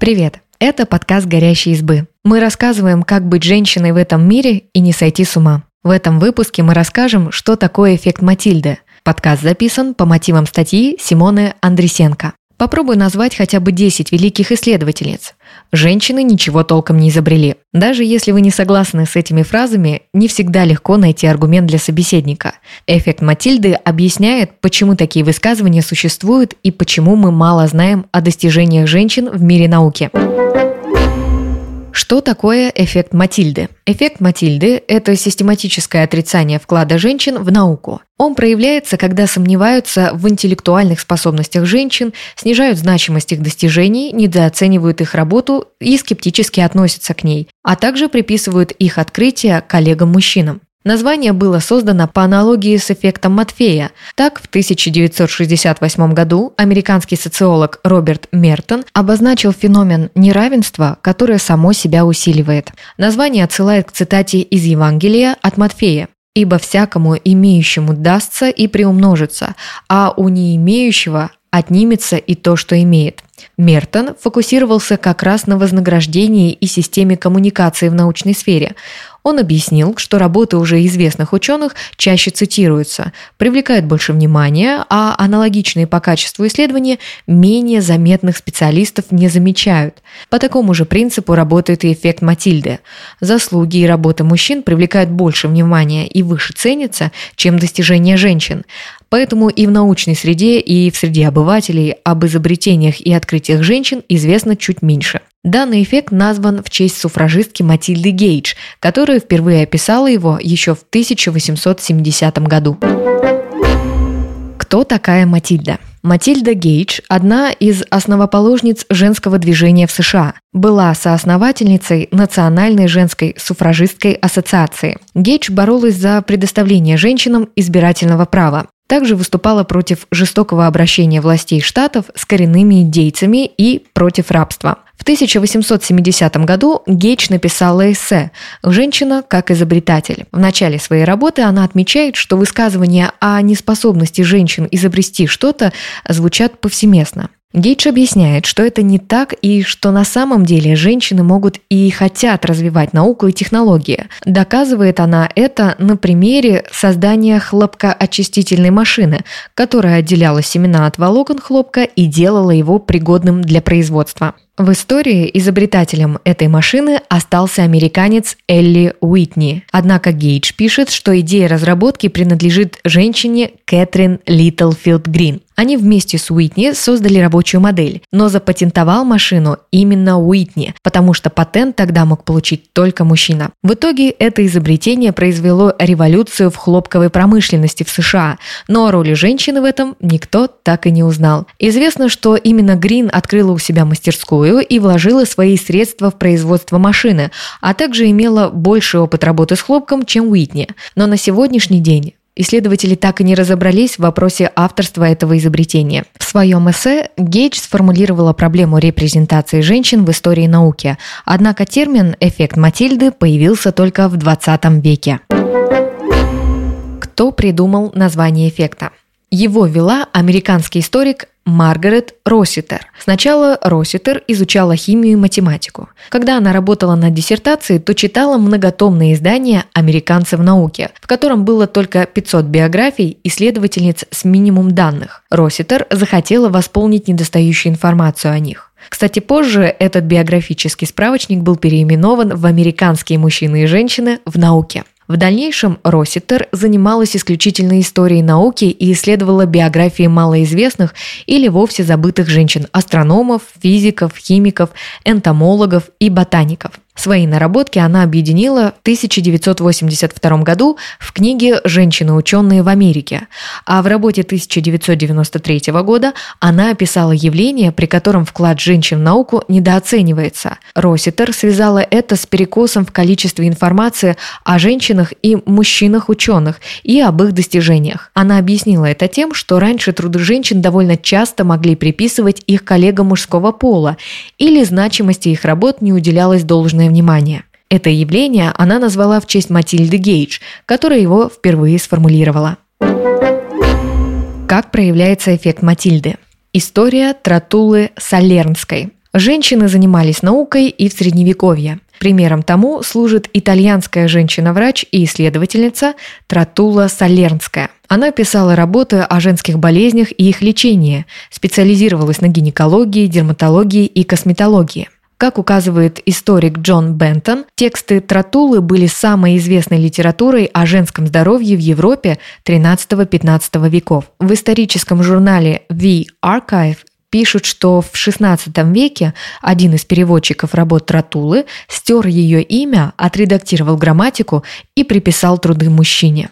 Привет! Это подкаст «Горящие избы». Мы рассказываем, как быть женщиной в этом мире и не сойти с ума. В этом выпуске мы расскажем, что такое эффект Матильды. Подкаст записан по мотивам статьи Симоны Андресенко. Попробуй назвать хотя бы 10 великих исследовательниц. Женщины ничего толком не изобрели. Даже если вы не согласны с этими фразами, не всегда легко найти аргумент для собеседника. Эффект Матильды объясняет, почему такие высказывания существуют и почему мы мало знаем о достижениях женщин в мире науки. Что такое эффект Матильды? Эффект Матильды – это систематическое отрицание вклада женщин в науку. Он проявляется, когда сомневаются в интеллектуальных способностях женщин, снижают значимость их достижений, недооценивают их работу и скептически относятся к ней, а также приписывают их открытия коллегам-мужчинам. Название было создано по аналогии с эффектом Матфея. Так, в 1968 году американский социолог Роберт Мертон обозначил феномен неравенства, которое само себя усиливает. Название отсылает к цитате из Евангелия от Матфея. «Ибо всякому имеющему дастся и приумножится, а у не имеющего отнимется и то, что имеет». Мертон фокусировался как раз на вознаграждении и системе коммуникации в научной сфере. Он объяснил, что работы уже известных ученых чаще цитируются, привлекают больше внимания, а аналогичные по качеству исследования менее заметных специалистов не замечают. По такому же принципу работает и эффект Матильды. Заслуги и работы мужчин привлекают больше внимания и выше ценятся, чем достижения женщин. Поэтому и в научной среде, и в среде обывателей об изобретениях и открытиях женщин известно чуть меньше. Данный эффект назван в честь суфражистки Матильды Гейдж, которая впервые описала его еще в 1870 году. Кто такая Матильда? Матильда Гейдж – одна из основоположниц женского движения в США. Была соосновательницей Национальной женской суфражистской ассоциации. Гейдж боролась за предоставление женщинам избирательного права. Также выступала против жестокого обращения властей штатов с коренными индейцами и против рабства. В 1870 году Гейдж написала эссе «Женщина как изобретатель». В начале своей работы она отмечает, что высказывания о неспособности женщин изобрести что-то звучат повсеместно. Гейдж объясняет, что это не так и что на самом деле женщины могут и хотят развивать науку и технологии. Доказывает она это на примере создания хлопкоочистительной машины, которая отделяла семена от волокон хлопка и делала его пригодным для производства. В истории изобретателем этой машины остался американец Элли Уитни. Однако Гейдж пишет, что идея разработки принадлежит женщине Кэтрин Литлфилд Грин. Они вместе с Уитни создали рабочую модель, но запатентовал машину именно Уитни, потому что патент тогда мог получить только мужчина. В итоге это изобретение произвело революцию в хлопковой промышленности в США, но о роли женщины в этом никто так и не узнал. Известно, что именно Грин открыла у себя мастерскую и вложила свои средства в производство машины, а также имела больший опыт работы с хлопком, чем Уитни. Но на сегодняшний день Исследователи так и не разобрались в вопросе авторства этого изобретения. В своем эссе Гейдж сформулировала проблему репрезентации женщин в истории науки, однако термин «эффект Матильды» появился только в 20 веке. Кто придумал название эффекта? Его вела американский историк Маргарет Росситер. Сначала Росситер изучала химию и математику. Когда она работала над диссертацией, то читала многотомное издание «Американцы в науке», в котором было только 500 биографий исследовательниц с минимум данных. Росситер захотела восполнить недостающую информацию о них. Кстати, позже этот биографический справочник был переименован в «Американские мужчины и женщины в науке». В дальнейшем Росситер занималась исключительно историей науки и исследовала биографии малоизвестных или вовсе забытых женщин – астрономов, физиков, химиков, энтомологов и ботаников. Свои наработки она объединила в 1982 году в книге «Женщины-ученые в Америке», а в работе 1993 года она описала явление, при котором вклад женщин в науку недооценивается. Росситер связала это с перекосом в количестве информации о женщинах и мужчинах-ученых и об их достижениях. Она объяснила это тем, что раньше труды женщин довольно часто могли приписывать их коллегам мужского пола или значимости их работ не уделялось должное внимание. Это явление она назвала в честь Матильды Гейдж, которая его впервые сформулировала. Как проявляется эффект Матильды? История Тратулы Солернской. Женщины занимались наукой и в Средневековье. Примером тому служит итальянская женщина-врач и исследовательница Тратула Салернская. Она писала работы о женских болезнях и их лечении, специализировалась на гинекологии, дерматологии и косметологии. Как указывает историк Джон Бентон, тексты Тратулы были самой известной литературой о женском здоровье в Европе XIII-XV веков. В историческом журнале The Archive пишут, что в XVI веке один из переводчиков работ Тратулы стер ее имя, отредактировал грамматику и приписал труды мужчине.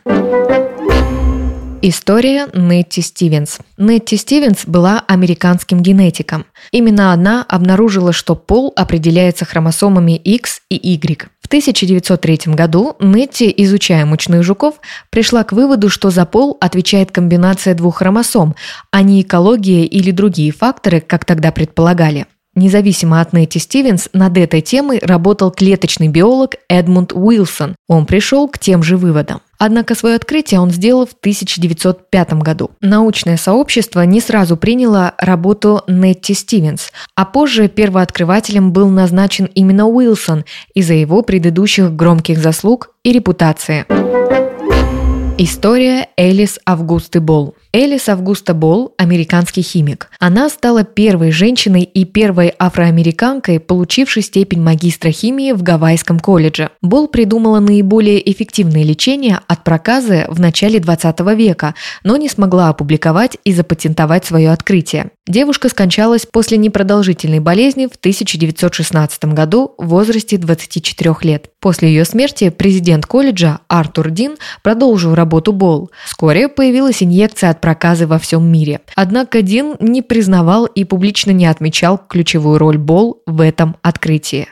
История Нетти Стивенс. Нетти Стивенс была американским генетиком. Именно она обнаружила, что пол определяется хромосомами X и Y. В 1903 году Нетти, изучая мучных жуков, пришла к выводу, что за пол отвечает комбинация двух хромосом, а не экология или другие факторы, как тогда предполагали. Независимо от Нетти Стивенс, над этой темой работал клеточный биолог Эдмунд Уилсон. Он пришел к тем же выводам. Однако свое открытие он сделал в 1905 году. Научное сообщество не сразу приняло работу Нетти Стивенс, а позже первооткрывателем был назначен именно Уилсон из-за его предыдущих громких заслуг и репутации. История Элис Августы Болл. Элис Августа Болл – американский химик. Она стала первой женщиной и первой афроамериканкой, получившей степень магистра химии в Гавайском колледже. Болл придумала наиболее эффективное лечение от проказы в начале 20 века, но не смогла опубликовать и запатентовать свое открытие. Девушка скончалась после непродолжительной болезни в 1916 году в возрасте 24 лет. После ее смерти президент колледжа Артур Дин продолжил работу Болл. Вскоре появилась инъекция от проказы во всем мире. Однако Дин не признавал и публично не отмечал ключевую роль Болл в этом открытии.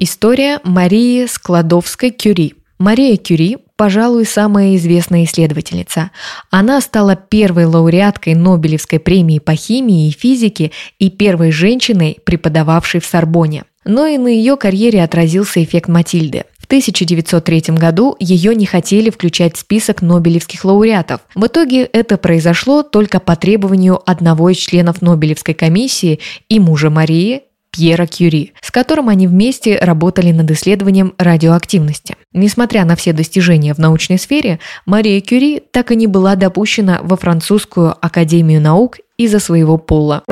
История Марии Складовской-Кюри. Мария Кюри пожалуй, самая известная исследовательница. Она стала первой лауреаткой Нобелевской премии по химии и физике и первой женщиной, преподававшей в Сорбоне. Но и на ее карьере отразился эффект Матильды. 1903 году ее не хотели включать в список нобелевских лауреатов. В итоге это произошло только по требованию одного из членов Нобелевской комиссии и мужа Марии, Пьера Кюри, с которым они вместе работали над исследованием радиоактивности. Несмотря на все достижения в научной сфере, Мария Кюри так и не была допущена во французскую академию наук из-за своего пола.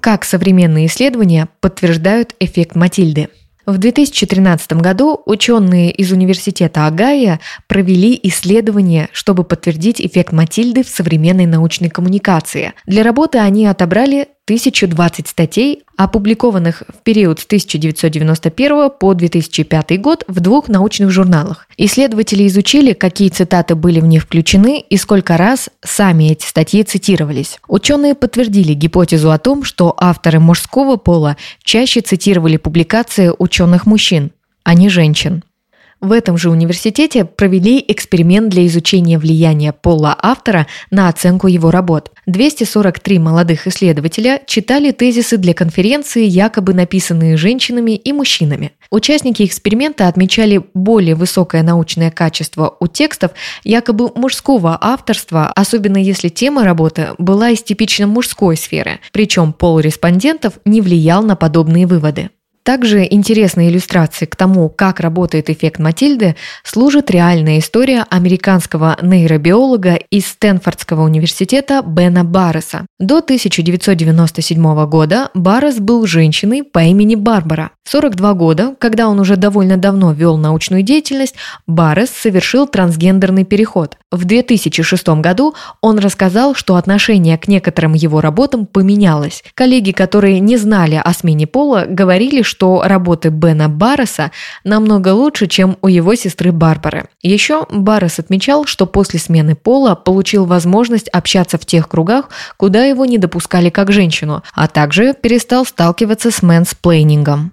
Как современные исследования подтверждают эффект Матильды? В 2013 году ученые из университета Агая провели исследование, чтобы подтвердить эффект Матильды в современной научной коммуникации. Для работы они отобрали 1020 статей, опубликованных в период с 1991 по 2005 год в двух научных журналах. Исследователи изучили, какие цитаты были в них включены и сколько раз сами эти статьи цитировались. Ученые подтвердили гипотезу о том, что авторы мужского пола чаще цитировали публикации ученых мужчин, а не женщин. В этом же университете провели эксперимент для изучения влияния пола автора на оценку его работ. 243 молодых исследователя читали тезисы для конференции, якобы написанные женщинами и мужчинами. Участники эксперимента отмечали более высокое научное качество у текстов якобы мужского авторства, особенно если тема работы была из типично мужской сферы, причем пол респондентов не влиял на подобные выводы. Также интересной иллюстрацией к тому, как работает эффект Матильды, служит реальная история американского нейробиолога из Стэнфордского университета Бена Барреса. До 1997 года Баррес был женщиной по имени Барбара. В 42 года, когда он уже довольно давно вел научную деятельность, Баррес совершил трансгендерный переход. В 2006 году он рассказал, что отношение к некоторым его работам поменялось. Коллеги, которые не знали о смене пола, говорили, что работы Бена Барреса намного лучше, чем у его сестры Барбары. Еще Баррес отмечал, что после смены пола получил возможность общаться в тех кругах, куда его не допускали как женщину, а также перестал сталкиваться с мэнсплейнингом.